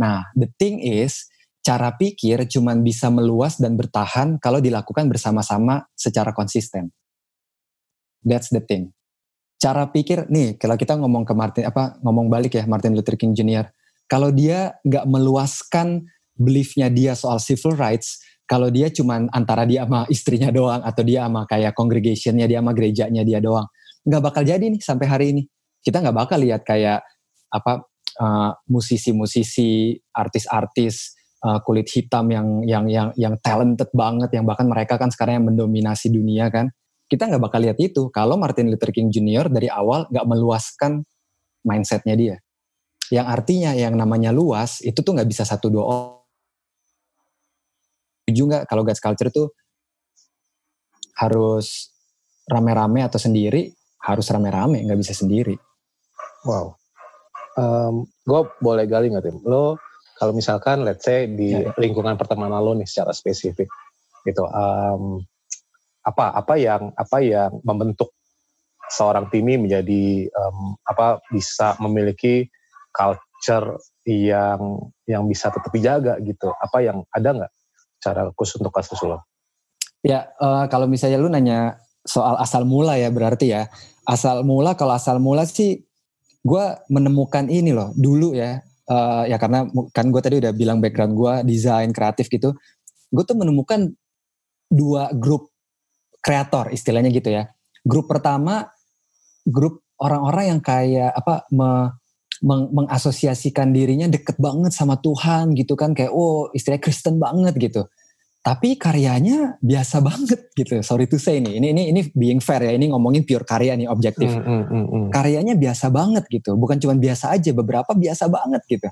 Nah the thing is cara pikir cuma bisa meluas dan bertahan kalau dilakukan bersama-sama secara konsisten. That's the thing. Cara pikir nih kalau kita ngomong ke Martin apa ngomong balik ya Martin Luther King Jr kalau dia nggak meluaskan beliefnya dia soal civil rights kalau dia cuman antara dia sama istrinya doang atau dia sama kayak congregationnya dia sama gerejanya dia doang nggak bakal jadi nih sampai hari ini. Kita nggak bakal lihat kayak apa uh, musisi-musisi artis-artis uh, kulit hitam yang yang yang yang talented banget yang bahkan mereka kan sekarang yang mendominasi dunia kan. Kita nggak bakal lihat itu. Kalau Martin Luther King Jr. dari awal nggak meluaskan mindsetnya dia. Yang artinya yang namanya luas itu tuh nggak bisa satu dua orang setuju nggak kalau gas culture itu harus rame-rame atau sendiri? Harus rame-rame, nggak bisa sendiri. Wow. Um, gue boleh gali nggak tim? Lo kalau misalkan let's say di ya, ya. lingkungan pertemanan lo nih secara spesifik gitu um, apa apa yang apa yang membentuk seorang Timi menjadi um, apa bisa memiliki culture yang yang bisa tetap dijaga gitu apa yang ada nggak cara khusus untuk kasus lo? Ya, uh, kalau misalnya lu nanya soal asal mula ya berarti ya, asal mula kalau asal mula sih gue menemukan ini loh dulu ya. Uh, ya karena kan gue tadi udah bilang background gue desain kreatif gitu. Gue tuh menemukan dua grup kreator istilahnya gitu ya. Grup pertama grup orang-orang yang kayak apa me, meng, mengasosiasikan dirinya deket banget sama Tuhan gitu kan kayak oh istilah Kristen banget gitu tapi karyanya biasa banget gitu. Sorry to say nih, ini ini ini being fair ya, ini ngomongin pure karya nih objektif. Mm, mm, mm, mm. Karyanya biasa banget gitu, bukan cuma biasa aja, beberapa biasa banget gitu.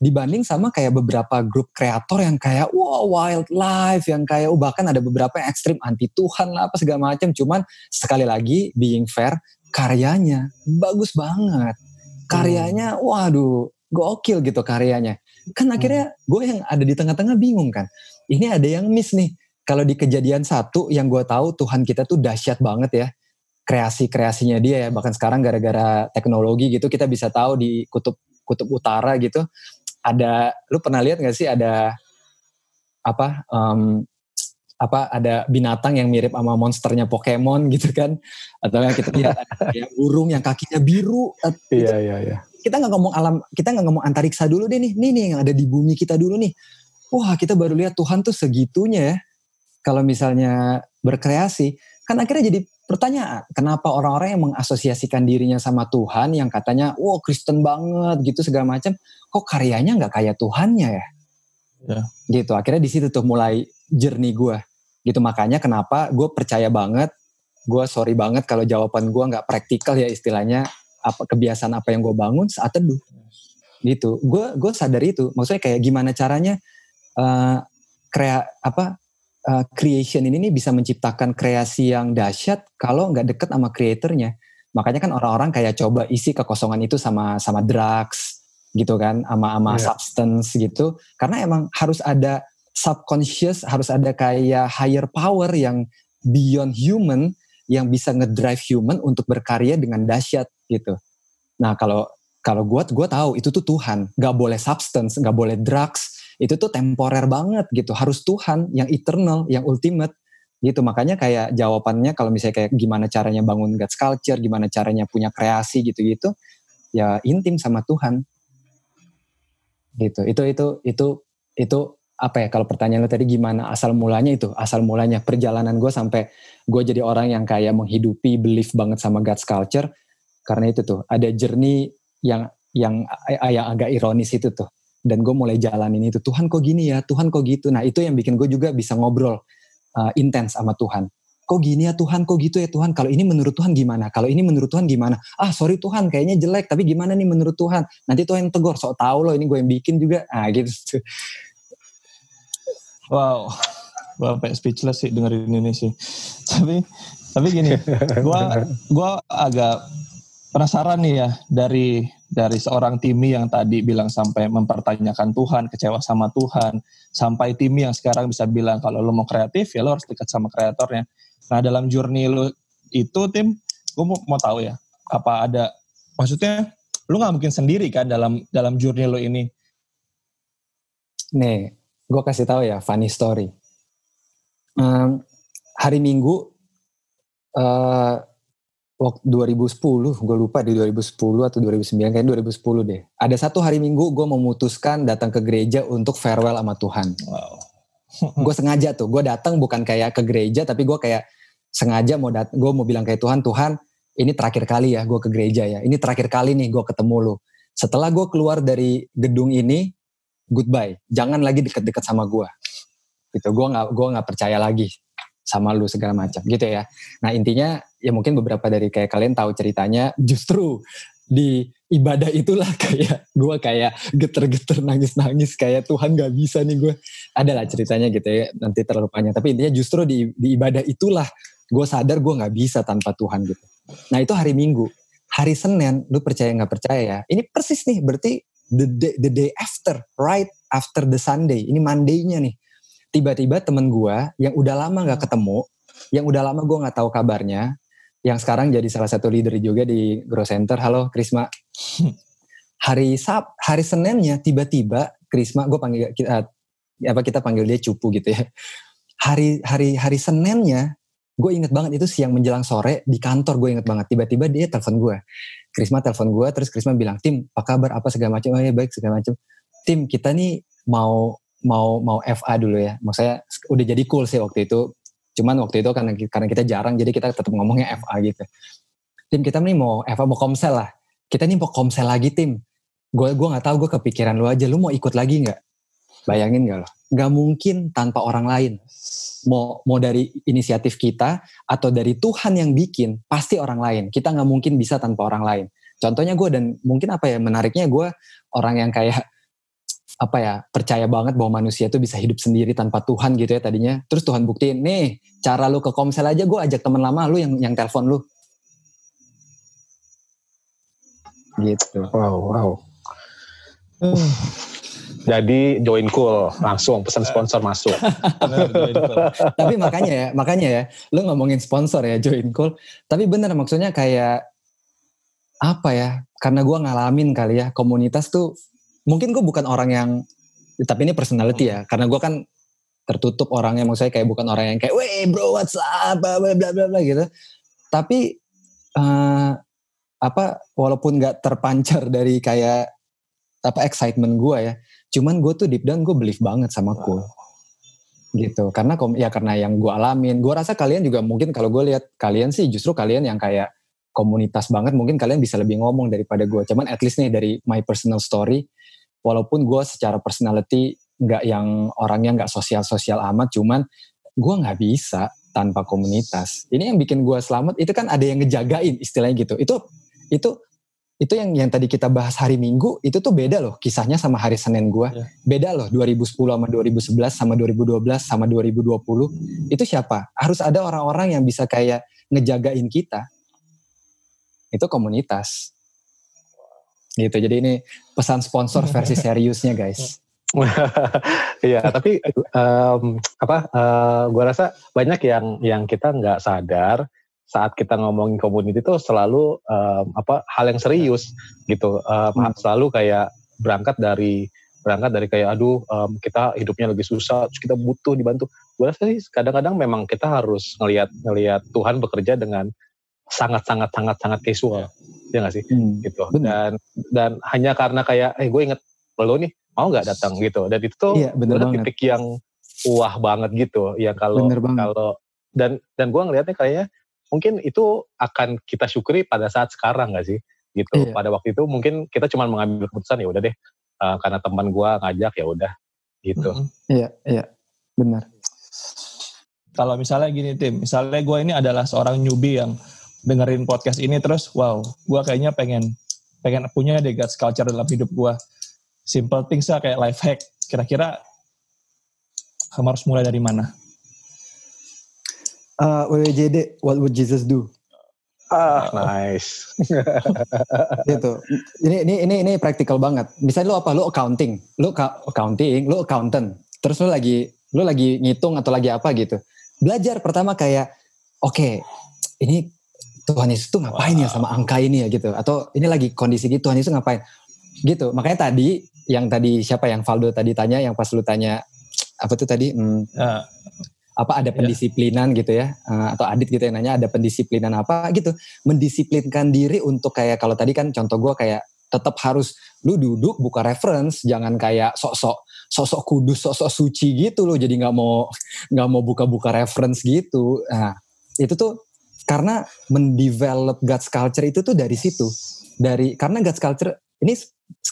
Dibanding sama kayak beberapa grup kreator yang kayak wow wildlife, yang kayak oh, bahkan ada beberapa yang ekstrim anti Tuhan lah apa segala macam. Cuman sekali lagi being fair, karyanya bagus banget. Karyanya, waduh, gokil gitu karyanya. Kan akhirnya gue yang ada di tengah-tengah bingung kan ini ada yang miss nih. Kalau di kejadian satu yang gue tahu Tuhan kita tuh dahsyat banget ya. Kreasi-kreasinya dia ya. Bahkan sekarang gara-gara teknologi gitu kita bisa tahu di kutub kutub utara gitu. Ada, lu pernah lihat gak sih ada apa um, apa ada binatang yang mirip sama monsternya Pokemon gitu kan atau yang kita lihat ada burung yang kakinya biru gitu. iya iya iya kita nggak ngomong alam kita nggak ngomong antariksa dulu deh nih nih nih yang ada di bumi kita dulu nih wah kita baru lihat Tuhan tuh segitunya ya. Kalau misalnya berkreasi, kan akhirnya jadi pertanyaan, kenapa orang-orang yang mengasosiasikan dirinya sama Tuhan yang katanya, wah Kristen banget gitu segala macam, kok karyanya nggak kayak Tuhannya ya? ya? Gitu, akhirnya di situ tuh mulai jernih gue. Gitu makanya kenapa gue percaya banget, gue sorry banget kalau jawaban gue nggak praktikal ya istilahnya, apa kebiasaan apa yang gue bangun saat teduh. Gitu, gue gue sadar itu. Maksudnya kayak gimana caranya uh, krea apa uh, creation ini nih bisa menciptakan kreasi yang dahsyat kalau nggak deket sama kreatornya. Makanya kan orang-orang kayak coba isi kekosongan itu sama sama drugs gitu kan, sama sama yeah. substance gitu. Karena emang harus ada subconscious, harus ada kayak higher power yang beyond human yang bisa ngedrive human untuk berkarya dengan dahsyat gitu. Nah kalau kalau gue gue tahu itu tuh Tuhan, nggak boleh substance, nggak boleh drugs, itu tuh temporer banget gitu. Harus Tuhan yang eternal yang ultimate gitu. Makanya kayak jawabannya kalau misalnya kayak gimana caranya bangun God's culture gimana caranya punya kreasi gitu-gitu ya intim sama Tuhan. Gitu. Itu itu itu itu apa ya kalau pertanyaan lo tadi gimana asal mulanya itu asal mulanya perjalanan gue sampai gue jadi orang yang kayak menghidupi belief banget sama God's culture karena itu tuh ada journey yang yang yang agak ironis itu tuh. Dan gue mulai jalanin itu Tuhan kok gini ya? Tuhan kok gitu? Nah itu yang bikin gue juga bisa ngobrol uh, intens sama Tuhan. Kok gini ya? Tuhan kok gitu ya? Tuhan kalau ini menurut Tuhan gimana? Kalau ini menurut Tuhan gimana? Ah sorry Tuhan kayaknya jelek tapi gimana nih menurut Tuhan? Nanti Tuhan yang tegur sok tahu loh ini gue yang bikin juga. Ah gitu wow Bapak speechless sih dengerin ini sih. Tapi tapi gini, gue gua agak penasaran nih ya dari dari seorang Timi yang tadi bilang sampai mempertanyakan Tuhan, kecewa sama Tuhan, sampai Timi yang sekarang bisa bilang kalau lo mau kreatif ya lo harus dekat sama kreatornya. Nah dalam journey lo itu Tim, gue mau, mau tahu ya, apa ada maksudnya lo nggak mungkin sendiri kan dalam dalam journey lo ini? Nih, gue kasih tahu ya funny story. Um, hari Minggu uh, waktu 2010 gue lupa di 2010 atau 2009 kayak 2010 deh ada satu hari minggu gue memutuskan datang ke gereja untuk farewell sama Tuhan wow. gue sengaja tuh gue datang bukan kayak ke gereja tapi gue kayak sengaja mau dat gue mau bilang kayak Tuhan Tuhan ini terakhir kali ya gue ke gereja ya ini terakhir kali nih gue ketemu lu setelah gue keluar dari gedung ini goodbye. Jangan lagi deket-deket sama gue gitu. Gue nggak gue nggak percaya lagi sama lu segala macam. Gitu ya. Nah intinya ya mungkin beberapa dari kayak kalian tahu ceritanya justru di ibadah itulah (laughs) kayak gue kayak geter-geter nangis-nangis kayak Tuhan gak bisa nih gue adalah ceritanya gitu ya nanti terlalu panjang tapi intinya justru di, di ibadah itulah gue sadar gue nggak bisa tanpa Tuhan gitu. Nah itu hari Minggu. Hari Senin lu percaya nggak percaya ya ini persis nih berarti the day, the day after right after the Sunday ini Monday-nya nih tiba-tiba temen gue yang udah lama nggak ketemu, yang udah lama gue nggak tahu kabarnya, yang sekarang jadi salah satu leader juga di Grow Center. Halo Krisma. (laughs) Hari Sab, hari Seninnya tiba-tiba Krisma, gue panggil kita, apa kita panggil dia cupu gitu ya. Hari hari hari Seninnya gue inget banget itu siang menjelang sore di kantor gue inget banget. Tiba-tiba dia telepon gue Krisma telepon gue terus Krisma bilang tim apa kabar? Apa segala macam oh ya baik segala macam tim kita nih mau mau mau FA dulu ya. Maksudnya udah jadi cool sih waktu itu. Cuman waktu itu karena karena kita jarang jadi kita tetap ngomongnya FA gitu. Tim kita nih mau FA mau komsel lah. Kita nih mau komsel lagi tim. Gue gue nggak tahu gue kepikiran lu aja. Lu mau ikut lagi nggak bayangin gak lo? Nggak mungkin tanpa orang lain. Mau mau dari inisiatif kita atau dari Tuhan yang bikin pasti orang lain. Kita nggak mungkin bisa tanpa orang lain. Contohnya gue dan mungkin apa ya menariknya gue orang yang kayak apa ya percaya banget bahwa manusia itu bisa hidup sendiri tanpa Tuhan gitu ya tadinya. Terus Tuhan buktiin nih cara lu ke komsel aja gue ajak teman lama lu yang yang telepon lu. Gitu. Wow wow. Hmm. Jadi join cool langsung pesan sponsor masuk. (laughs) Tapi makanya ya, makanya ya, lu ngomongin sponsor ya join cool. Tapi bener maksudnya kayak apa ya? Karena gue ngalamin kali ya komunitas tuh mungkin gue bukan orang yang tapi ini personality ya karena gue kan tertutup orangnya maksudnya kayak bukan orang yang kayak weh bro what's up bla bla bla bla gitu tapi uh, apa walaupun nggak terpancar dari kayak apa excitement gue ya cuman gue tuh deep down gue believe banget sama cool. Gitu. Karena ya karena yang gue alamin. Gue rasa kalian juga mungkin kalau gue lihat kalian sih justru kalian yang kayak komunitas banget mungkin kalian bisa lebih ngomong daripada gue cuman at least nih dari my personal story walaupun gue secara personality nggak yang orangnya nggak sosial-sosial amat, cuman gue nggak bisa tanpa komunitas. Ini yang bikin gue selamat itu kan ada yang ngejagain istilahnya gitu. Itu itu itu yang yang tadi kita bahas hari Minggu itu tuh beda loh kisahnya sama hari Senin gue. Yeah. Beda loh 2010 sama 2011 sama 2012 sama 2020. Itu siapa? Harus ada orang-orang yang bisa kayak ngejagain kita. Itu komunitas gitu jadi ini pesan sponsor versi (laughs) seriusnya guys (laughs) Iya, tapi um, apa? Uh, gue rasa banyak yang yang kita nggak sadar saat kita ngomongin community itu selalu um, apa hal yang serius gitu. Um, hmm. Selalu kayak berangkat dari berangkat dari kayak aduh um, kita hidupnya lagi susah, terus kita butuh dibantu. Gue rasa sih kadang-kadang memang kita harus ngelihat ngelihat Tuhan bekerja dengan sangat sangat sangat sangat casual. Ya. Nggak sih? Hmm, gitu. Bener. dan dan hanya karena kayak eh gue inget lo nih mau nggak datang? Gitu. Dan itu tuh iya, bener titik yang wah banget gitu. Ya kalau kalau dan dan gue ngelihatnya kayaknya mungkin itu akan kita syukuri pada saat sekarang nggak sih? Gitu. Iya. pada waktu itu mungkin kita cuma mengambil keputusan ya udah deh uh, karena teman gue ngajak ya udah gitu. Mm -hmm. iya iya. Benar. Kalau misalnya gini tim misalnya gue ini adalah seorang newbie yang dengerin podcast ini terus wow gue kayaknya pengen pengen punya deh guts culture dalam hidup gue simple things lah kayak life hack. Kira-kira harus mulai dari mana uh, WWJD what would Jesus do Ah, (laughs) nice. (laughs) gitu. Ini ini ini ini praktikal banget. Misalnya lu apa? Lu accounting, lu accounting, lu accountant. Terus lu lagi lu lagi ngitung atau lagi apa gitu. Belajar pertama kayak oke, okay, ini Tuhan Yesus tuh ngapain wow. ya sama angka ini ya gitu atau ini lagi kondisi gitu Tuhan Yesus ngapain gitu makanya tadi yang tadi siapa yang Valdo tadi tanya yang pas lu tanya apa tuh tadi hmm, uh, apa ada ya. pendisiplinan yeah. gitu ya uh, atau Adit gitu yang nanya ada pendisiplinan apa gitu mendisiplinkan diri untuk kayak kalau tadi kan contoh gue kayak tetap harus lu duduk buka reference jangan kayak sok-sok sok-sok kudus sok-sok suci gitu loh jadi nggak mau (laughs) nggak mau buka-buka reference gitu nah itu tuh karena mendevelop God's culture itu tuh dari situ dari karena God's culture ini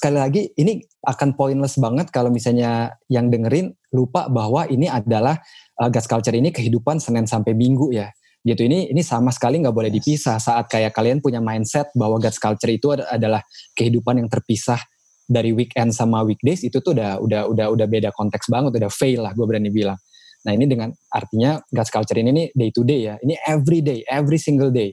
sekali lagi ini akan pointless banget kalau misalnya yang dengerin lupa bahwa ini adalah uh, God's culture ini kehidupan Senin sampai Minggu ya gitu ini ini sama sekali nggak boleh dipisah saat kayak kalian punya mindset bahwa God's culture itu adalah kehidupan yang terpisah dari weekend sama weekdays itu tuh udah udah udah udah beda konteks banget udah fail lah gue berani bilang Nah ini dengan artinya gas culture ini nih day to day ya. Ini every day, every single day.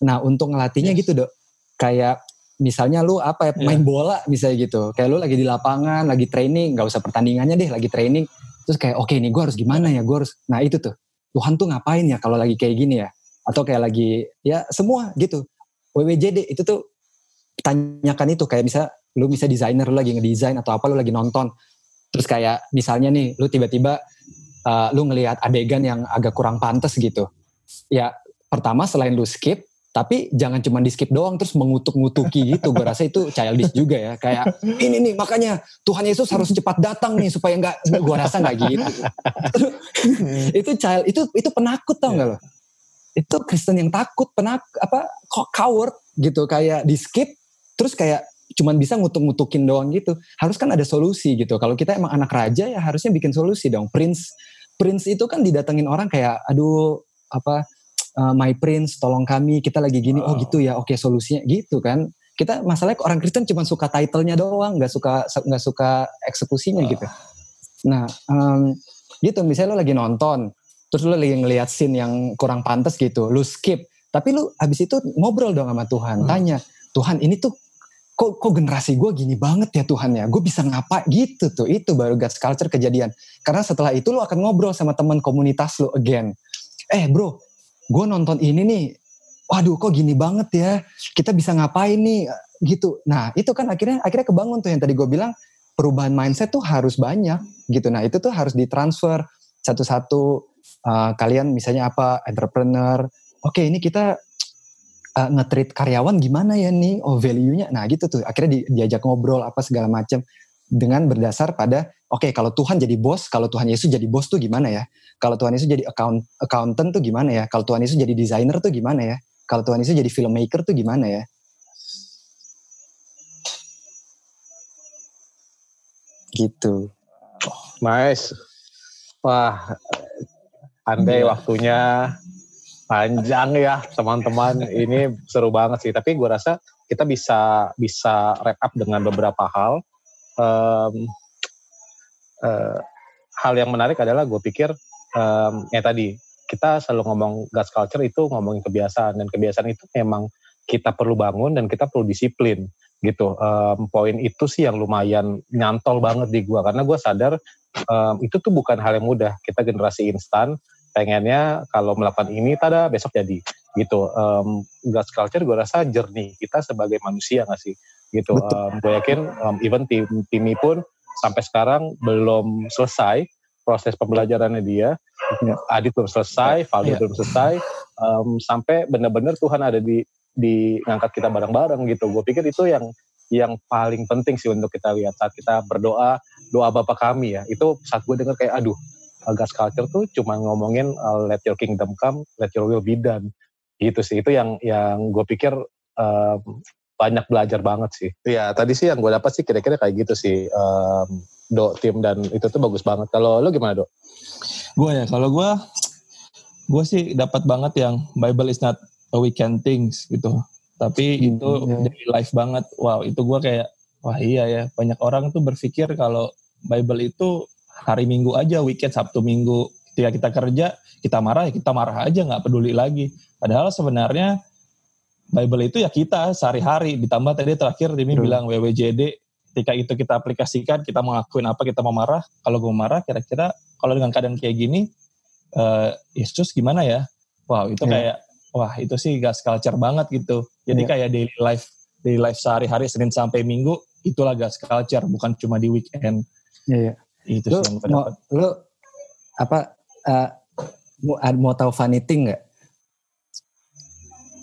Nah untuk ngelatihnya yes. gitu dok. Kayak misalnya lu apa ya main yeah. bola misalnya gitu. Kayak lu lagi di lapangan, lagi training, nggak usah pertandingannya deh, lagi training. Terus kayak oke okay, nih gue harus gimana ya, gue harus. Nah itu tuh Tuhan tuh ngapain ya kalau lagi kayak gini ya? Atau kayak lagi ya semua gitu. WWJD itu tuh tanyakan itu kayak bisa lu bisa desainer lu lagi ngedesain atau apa lu lagi nonton terus kayak misalnya nih lu tiba-tiba uh, lu ngelihat adegan yang agak kurang pantas gitu ya pertama selain lu skip tapi jangan cuma di skip doang terus mengutuk-ngutuki gitu. Gue rasa itu childish juga ya. Kayak ini nih makanya Tuhan Yesus harus cepat datang nih supaya nggak gue rasa nggak gitu. (laughs) Itu child itu itu penakut tau nggak lo? Itu Kristen yang takut penak apa kok coward gitu. Kayak di skip terus kayak cuman bisa ngutuk-ngutukin doang gitu. Harus kan ada solusi gitu. Kalau kita emang anak raja ya harusnya bikin solusi dong. Prince prince itu kan didatengin orang kayak aduh apa uh, my prince tolong kami kita lagi gini. Oh, wow. oh gitu ya. Oke solusinya gitu kan. Kita masalahnya orang Kristen cuma suka titlenya doang nggak suka nggak suka eksekusinya wow. gitu nah um, gitu. Misalnya lo lagi nonton terus lo lagi ngeliat scene yang kurang pantas gitu lo skip. Tapi lo habis itu ngobrol dong sama Tuhan hmm. tanya Tuhan ini tuh kok kok generasi gue gini banget ya Tuhan ya? Gue bisa ngapa? Gitu tuh. Itu baru God's culture kejadian. Karena setelah itu lo akan ngobrol sama teman komunitas lo again. Eh bro gue nonton ini nih, waduh kok gini banget ya, kita bisa ngapain nih, gitu. Nah itu kan akhirnya akhirnya kebangun tuh yang tadi gue bilang perubahan mindset tuh harus banyak gitu. Nah itu tuh harus ditransfer satu-satu. Uh, kalian misalnya apa entrepreneur, oke okay, ini kita uh, karyawan gimana ya nih, oh value-nya, nah gitu tuh. Akhirnya di, diajak ngobrol apa segala macam dengan berdasar pada oke okay, kalau Tuhan jadi bos, kalau Tuhan Yesus jadi bos tuh gimana ya? Kalau Tuhan Yesus jadi account accountant tuh gimana ya? Kalau Tuhan Yesus jadi desainer tuh gimana ya? Kalau Tuhan Yesus jadi filmmaker tuh gimana ya? Gitu. Nice. Wah, andai yeah. waktunya panjang ya teman-teman. Ini seru banget sih. Tapi gue rasa kita bisa bisa wrap up dengan beberapa hal um, uh, hal yang menarik adalah gue pikir um, ya tadi kita selalu ngomong gas culture itu ngomongin kebiasaan dan kebiasaan itu memang kita perlu bangun dan kita perlu disiplin gitu. Um, poin itu sih yang lumayan nyantol banget di gue karena gue sadar um, itu tuh bukan hal yang mudah. Kita generasi instan pengennya kalau melakukan ini tada besok jadi gitu. Um, gas culture gue rasa jernih kita sebagai manusia nggak sih? gitu. Um, gue yakin um, even tim Timi pun sampai sekarang belum selesai proses pembelajarannya dia. Ya. Adit belum selesai, Valdo ya. belum selesai, um, sampai benar-benar Tuhan ada di di ngangkat kita bareng-bareng gitu. Gue pikir itu yang yang paling penting sih untuk kita lihat saat kita berdoa doa Bapa kami ya. Itu saat gue dengar kayak aduh, gas culture tuh cuma ngomongin uh, let your kingdom come, let your will be done. Gitu sih. Itu yang yang gue pikir um, banyak belajar banget sih. Iya, tadi sih yang gue dapat sih kira-kira kayak gitu sih. Um, do tim dan itu tuh bagus banget. Kalau lo gimana do? Gue ya, kalau gue, gue sih dapat banget yang Bible is not a weekend things gitu. Tapi hmm, itu yeah. daily life banget. Wow, itu gue kayak, wah iya ya. Banyak orang tuh berpikir kalau Bible itu hari Minggu aja, weekend Sabtu Minggu. Ketika kita kerja, kita marah ya kita marah aja, nggak peduli lagi. Padahal sebenarnya Bible itu ya kita sehari-hari ditambah tadi terakhir Dimi hmm. bilang WWJD ketika itu kita aplikasikan kita mau ngakuin apa kita mau marah kalau gue marah kira-kira kalau dengan keadaan kayak gini uh, Yesus gimana ya wow itu yeah. kayak wah itu sih gas culture banget gitu jadi yeah. kayak daily life daily life sehari-hari Senin sampai Minggu itulah gas culture bukan cuma di weekend yeah, yeah. itu lu, sih yang mau, lu apa uh, mau, mau tahu funny thing nggak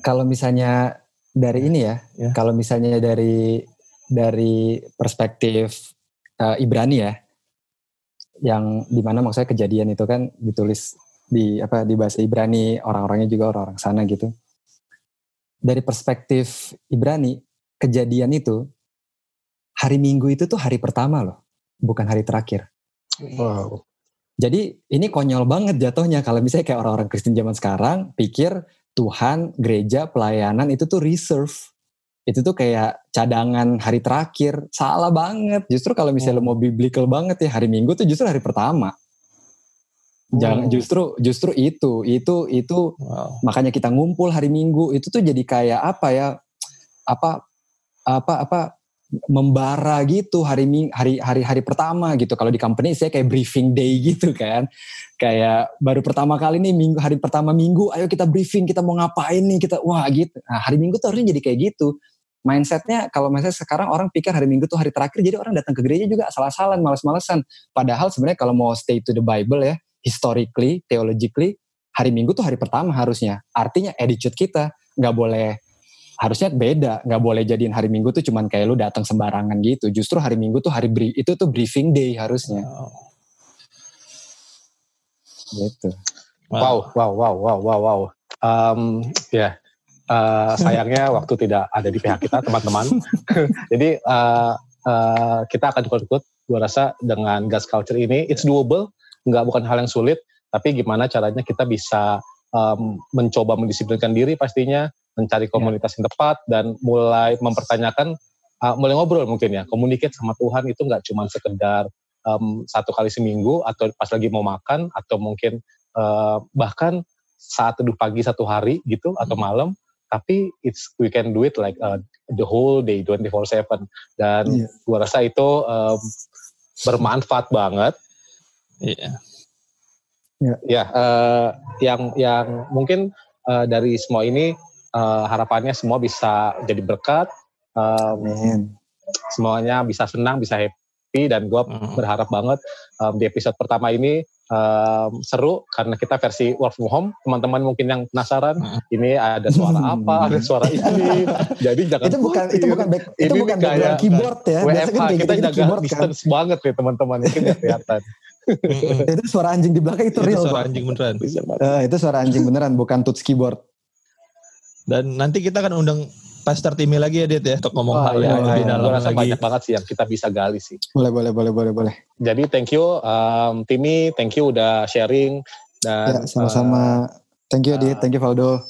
kalau misalnya dari ini ya, ya. kalau misalnya dari dari perspektif uh, Ibrani ya, yang di mana maksudnya kejadian itu kan ditulis di apa di bahasa Ibrani orang-orangnya juga orang-orang sana gitu. Dari perspektif Ibrani, kejadian itu hari Minggu itu tuh hari pertama loh, bukan hari terakhir. Wow. Jadi ini konyol banget jatuhnya kalau misalnya kayak orang-orang Kristen zaman sekarang pikir Tuhan, gereja, pelayanan itu tuh reserve. Itu tuh kayak cadangan hari terakhir. Salah banget. Justru kalau misalnya oh. mau biblical banget ya, hari Minggu tuh justru hari pertama. Jangan oh. justru justru itu itu itu wow. makanya kita ngumpul hari Minggu itu tuh jadi kayak apa ya apa apa apa membara gitu hari hari hari hari pertama gitu kalau di company saya kayak briefing day (laughs) gitu kan kayak baru pertama kali nih minggu hari pertama minggu ayo kita briefing kita mau ngapain nih kita wah gitu nah, hari minggu tuh harusnya jadi kayak gitu mindsetnya kalau misalnya sekarang orang pikir hari minggu tuh hari terakhir jadi orang datang ke gereja juga salah-salan males-malesan. Padahal sebenarnya kalau mau stay to the Bible ya historically theologically hari Minggu tuh hari pertama harusnya. Artinya attitude kita nggak boleh harusnya beda. Nggak boleh jadiin hari minggu tuh cuman kayak lu datang sembarangan gitu. Justru hari minggu tuh hari brief itu tuh briefing day harusnya. Oh. gitu. Wow. Wow wow wow wow wow um, ya. yeah. Uh, (laughs) sayangnya waktu tidak ada di pihak kita teman-teman. (laughs) Jadi uh, uh, kita akan ikut-ikut. Gue rasa dengan gas culture ini it's doable. Nggak bukan hal yang sulit. Tapi gimana caranya kita bisa um, mencoba mendisiplinkan diri pastinya mencari komunitas yang tepat dan mulai mempertanyakan uh, mulai ngobrol mungkin ya. Komunikasi sama Tuhan itu nggak cuma sekedar um, satu kali seminggu atau pas lagi mau makan atau mungkin uh, bahkan saat teduh pagi satu hari gitu atau hmm. malam tapi it's we can do it like uh, the whole day 24/7 dan yeah. gua rasa itu um, bermanfaat banget. Iya. Yeah. Ya, yeah, uh, yang yang mungkin uh, dari semua ini uh, harapannya semua bisa jadi berkat. Um, Amin. Semuanya bisa senang, bisa happy dan gue hmm. berharap banget um, di episode pertama ini um, seru karena kita versi work from home. Teman-teman mungkin yang penasaran hmm. ini ada suara apa, (laughs) ada suara ini. Jadi jangan itu bukan itu bukan back, itu ini bukan kayak keyboard ya. WFH kan kita jaga keyboard, kan. distance kan? banget ya teman-teman itu nggak kelihatan. itu suara anjing di belakang itu, itu real. Suara anjing beneran. Uh, itu suara anjing beneran bukan touch keyboard. Dan nanti kita akan undang Pastor Timi lagi ya Dit ya untuk ngomong oh, hal iya, yang iya, lebih iya. dalam lagi. banyak banget sih yang kita bisa gali sih. Boleh boleh boleh boleh boleh. Jadi thank you um, Timi, thank you udah sharing dan ya, sama-sama. Uh, thank you Dit, thank you Valdo.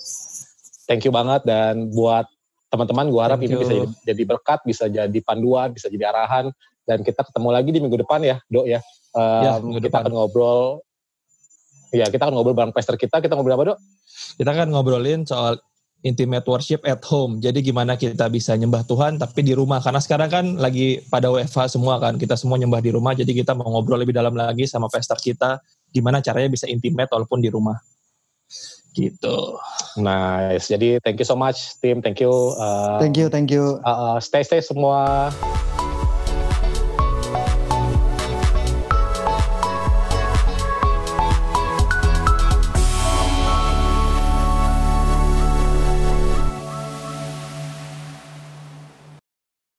Thank you banget dan buat teman-teman gue harap ini bisa jadi, berkat, bisa jadi panduan, bisa jadi arahan dan kita ketemu lagi di minggu depan ya, Dok ya. Um, ya kita depan. akan ngobrol Ya, kita akan ngobrol bareng pastor kita. Kita ngobrol apa, Dok? Kita akan ngobrolin soal intimate worship at home. Jadi gimana kita bisa nyembah Tuhan tapi di rumah. Karena sekarang kan lagi pada WFH semua kan. Kita semua nyembah di rumah. Jadi kita mau ngobrol lebih dalam lagi sama pastor kita. Gimana caranya bisa intimate walaupun di rumah. Gitu. Nice. Jadi thank you so much tim. Thank you. Uh, thank you, thank you. Uh, uh, stay stay semua.